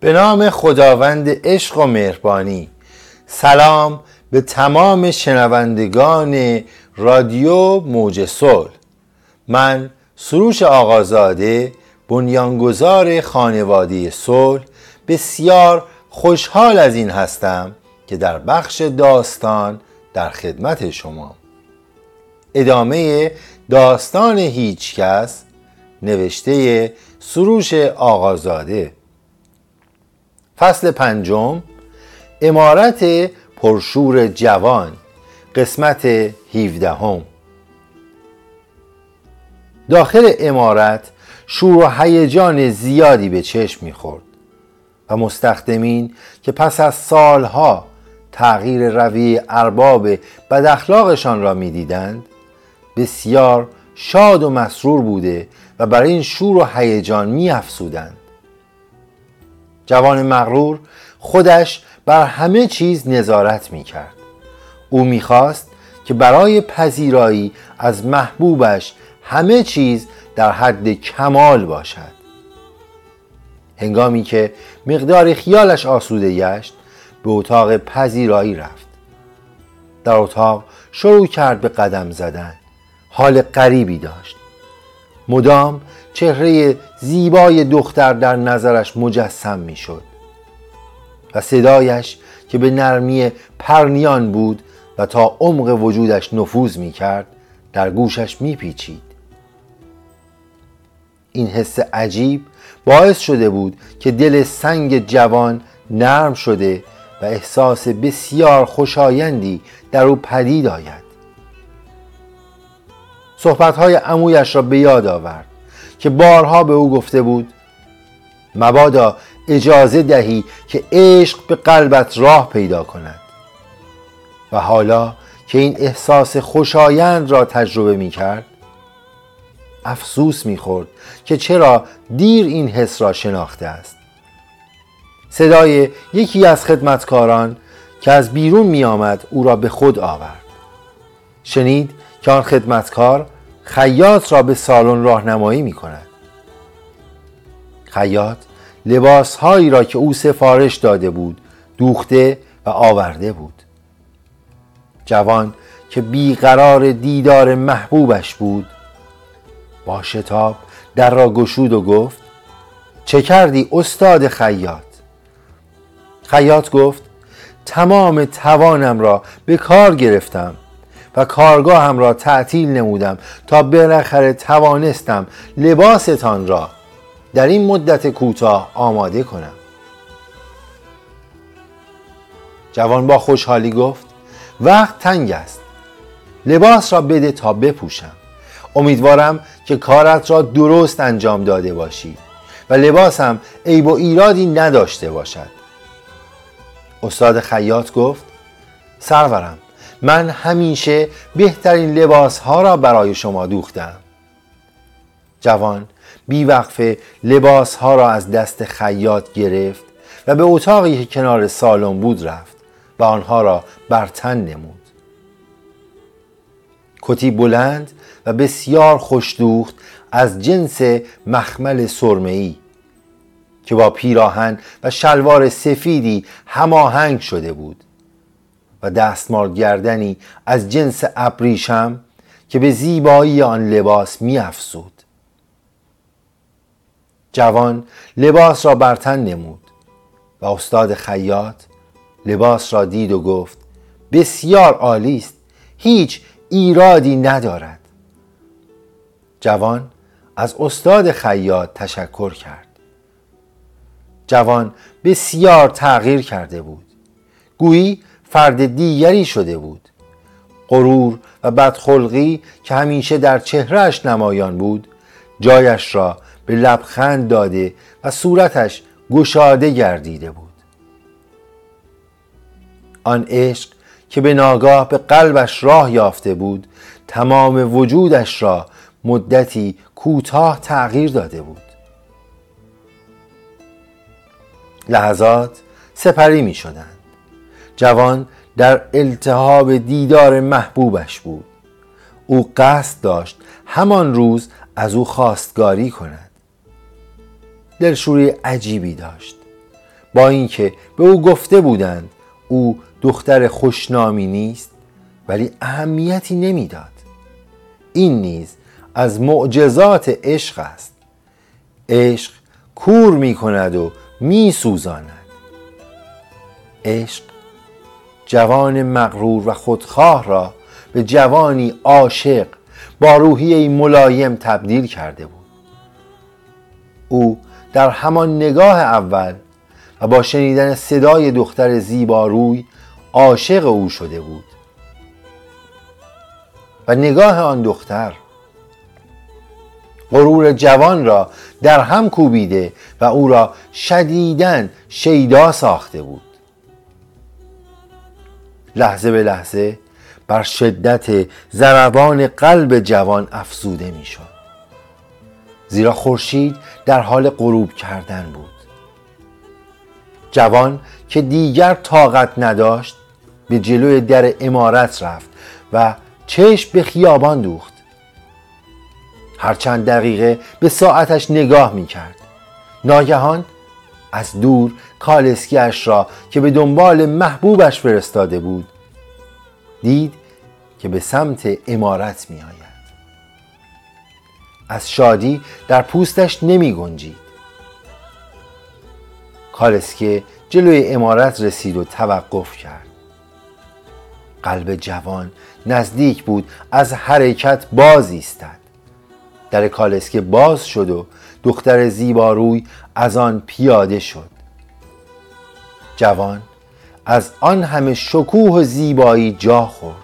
به نام خداوند عشق و مهربانی. سلام به تمام شنوندگان رادیو موج صلح. من سروش آقازاده بنیانگذار خانواده صلح. بسیار خوشحال از این هستم که در بخش داستان در خدمت شما. ادامه داستان هیچکس نوشته سروش آقازاده. فصل پنجم امارت پرشور جوان قسمت 17 هم. داخل امارت شور و هیجان زیادی به چشم می‌خورد و مستخدمین که پس از سالها تغییر روی ارباب بد اخلاقشان را می‌دیدند بسیار شاد و مسرور بوده و برای این شور و هیجان میافزودند جوان مغرور خودش بر همه چیز نظارت می کرد او می‌خواست که برای پذیرایی از محبوبش همه چیز در حد کمال باشد. هنگامی که مقدار خیالش آسوده گشت به اتاق پذیرایی رفت. در اتاق شروع کرد به قدم زدن. حال غریبی داشت. مدام چهره زیبای دختر در نظرش مجسم می شد و صدایش که به نرمی پرنیان بود و تا عمق وجودش نفوذ می کرد در گوشش می پیچید. این حس عجیب باعث شده بود که دل سنگ جوان نرم شده و احساس بسیار خوشایندی در او پدید آید صحبتهای امویش را به یاد آورد که بارها به او گفته بود مبادا اجازه دهی که عشق به قلبت راه پیدا کند و حالا که این احساس خوشایند را تجربه می کرد افسوس می خورد که چرا دیر این حس را شناخته است. صدای یکی از خدمتکاران که از بیرون می آمد او را به خود آورد. شنید که آن خدمتکار خیاط را به سالن راهنمایی می کند خیاط لباس هایی را که او سفارش داده بود دوخته و آورده بود. جوان که بیقرار دیدار محبوبش بود با شتاب در را گشود و گفت چه کردی استاد خیاط؟ خیاط گفت تمام توانم را به کار گرفتم و کارگاهم را تعطیل نمودم تا بالاخره توانستم لباستان را در این مدت کوتاه آماده کنم. جوان با خوشحالی گفت وقت تنگ است. لباس را بده تا بپوشم. امیدوارم که کارت را درست انجام داده باشی و لباسم عیب و ایرادی نداشته باشد. استاد خیاط گفت سرورم. من همیشه بهترین لباس ها را برای شما دوختم. جوان بیوقفه لباس ها را از دست خیاط گرفت و به اتاقی که کنار سالن بود رفت و آنها را بر تن نمود. کتی بلند و بسیار خوشدوخت از جنس مخمل سرمه‌ای که با پیراهن و شلوار سفیدی هماهنگ شده بود. و دستمال گردنی از جنس ابریشم که به زیبایی آن لباس می افسود. جوان لباس را برتن نمود و استاد خیاط لباس را دید و گفت بسیار عالی است هیچ ایرادی ندارد. جوان از استاد خیاط تشکر کرد. جوان بسیار تغییر کرده بود. گویی فرد دیگری شده بود. غرور و بدخلقی که همیشه در چهرهش نمایان بود جایش را به لبخند داده و صورتش گشاده گردیده بود. آن عشق که به ناگاه به قلبش راه یافته بود تمام وجودش را مدتی کوتاه تغییر داده بود. لحظات سپری می شدند جوان در التهاب دیدار محبوبش بود. او قصد داشت همان روز از او خواستگاری کند. دلشوری عجیبی داشت. با اینکه به او گفته بودند او دختر خوشنامی نیست ولی اهمیتی نمی‌داد. این نیز از معجزات عشق است. عشق کور می کند و می سوزاند عشق جوان مغرور و خودخواه را به جوانی عاشق با روحیه ملایم تبدیل کرده بود. او در همان نگاه اول و با شنیدن صدای دختر زیباروی عاشق او شده بود. و نگاه آن دختر غرور جوان را در هم کوبیده و او را شدیدن شیدا ساخته بود. لحظه به لحظه بر شدت ضربان قلب جوان افزوده می‌شد. زیرا خورشید در حال غروب کردن بود. جوان که دیگر طاقت نداشت به جلوی در امارت رفت و چشم به خیابان دوخت. هر چند دقیقه به ساعتش نگاه می کرد ناگهان از دور کالسکیش را که به دنبال محبوبش فرستاده بود دید که به سمت امارت می آید از شادی در پوستش نمی گنجید کالسکه جلوی امارت رسید و توقف کرد. قلب جوان نزدیک بود از حرکت باز ایستد. در کالسکه باز شد و دختر زیباروی از آن پیاده شد. جوان از آن همه شکوه و زیبایی جا خورد.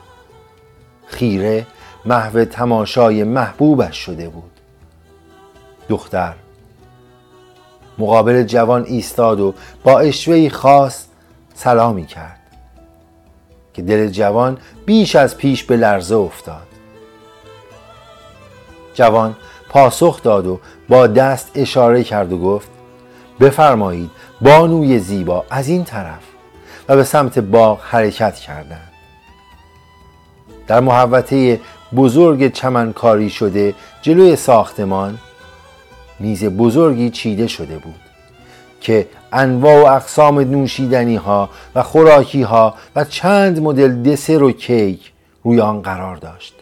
خیره محو تماشای محبوبش شده بود. دختر مقابل جوان ایستاد و با اشوهی خاص سلامی کرد که دل جوان بیش از پیش به لرزه افتاد. جوان پاسخ داد و با دست اشاره کرد و گفت بفرمایید بانوی زیبا از این طرف و به سمت باغ حرکت کردند. در محوطه بزرگ چمنکاری شده جلوی ساختمان میز بزرگی چیده شده بود که انواع و اقسام نوشیدنی ها و خوراکی ها و چند مدل دسر و کیک روی آن قرار داشت.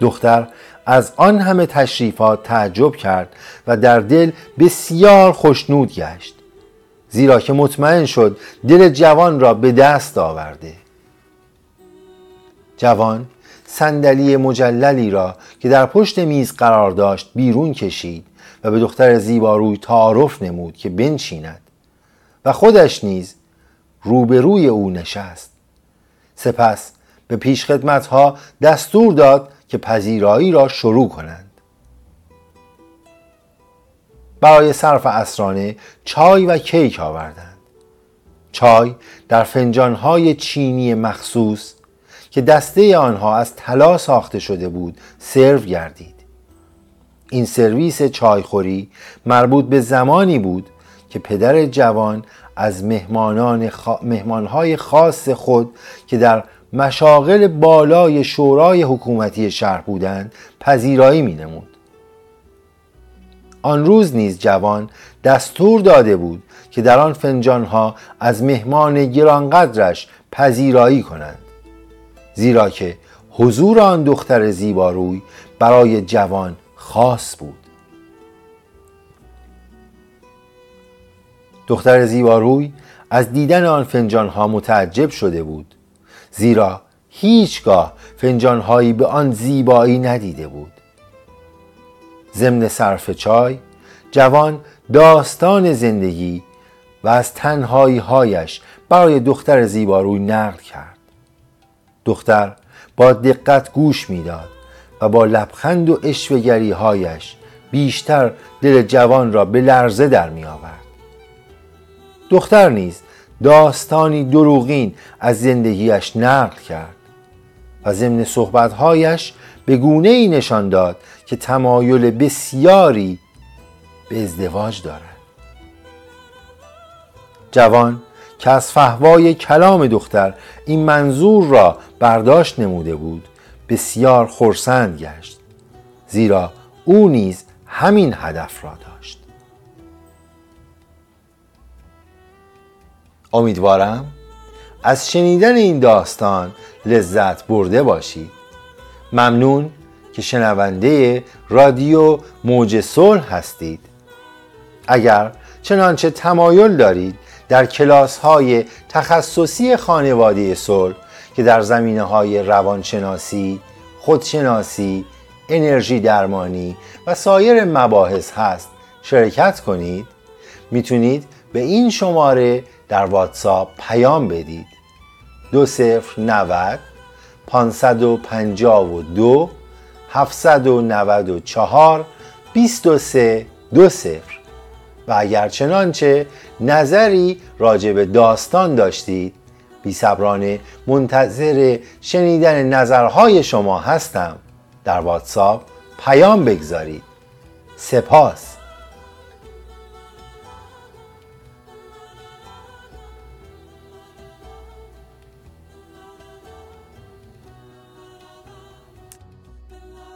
دختر از آن همه تشریفات تعجب کرد و در دل بسیار خوشنود گشت زیرا که مطمئن شد دل جوان را به دست آورده. جوان صندلی مجللی را که در پشت میز قرار داشت بیرون کشید و به دختر زیباروی تعارف نمود که بنشیند و خودش نیز روبروی او نشست. سپس به پیشخدمتها دستور داد که پذیرایی را شروع کنند. برای صرف اسرانه چای و کیک آوردند. چای در فنجانهای چینی مخصوص که دسته آنها از طلا ساخته شده بود سرو گردید. این سرویس چایخوری مربوط به زمانی بود که پدر جوان از مهمانان مهمانهای خاص خود که در مشاغل بالای شورای حکومتی شهر بودند پذیرایی می نمود. آن روز نیز جوان دستور داده بود که در آن فنجانها از مهمان گرانقدرش پذیرایی کنند زیرا که حضور آن دختر زیباروی برای جوان خاص بود دختر زیباروی از دیدن آن فنجان ها متعجب شده بود زیرا هیچگاه فنجان هایی به آن زیبایی ندیده بود ضمن صرف چای جوان داستان زندگی و از تنهایی هایش برای دختر زیباروی نقل کرد دختر با دقت گوش می‌داد و با لبخند و اشوگری هایش بیشتر دل جوان را به لرزه در می آورد. دختر نیز داستانی دروغین از زندگیش نقل کرد و ضمن صحبتهایش به گونه ای نشان داد که تمایل بسیاری به ازدواج دارد. جوان که از فهوای کلام دختر این منظور را برداشت نموده بود بسیار خرسند گشت زیرا او نیز همین هدف را داشت امیدوارم از شنیدن این داستان لذت برده باشید ممنون که شنونده رادیو موج صلح هستید. اگر چنانچه تمایل دارید در کلاس های تخصصی خانواده صلح که در زمینه های روانشناسی، خودشناسی، انرژی درمانی و سایر مباحث هست شرکت کنید. می‌تونید به این شماره در واتساپ پیام بدید. دو صفر پانصد و پنجاه و دو صفر. و اگر چنانچه نظری راجع به داستان داشتید بی صبرانه منتظر شنیدن نظرهای شما هستم. در واتساپ پیام بگذارید. سپاس.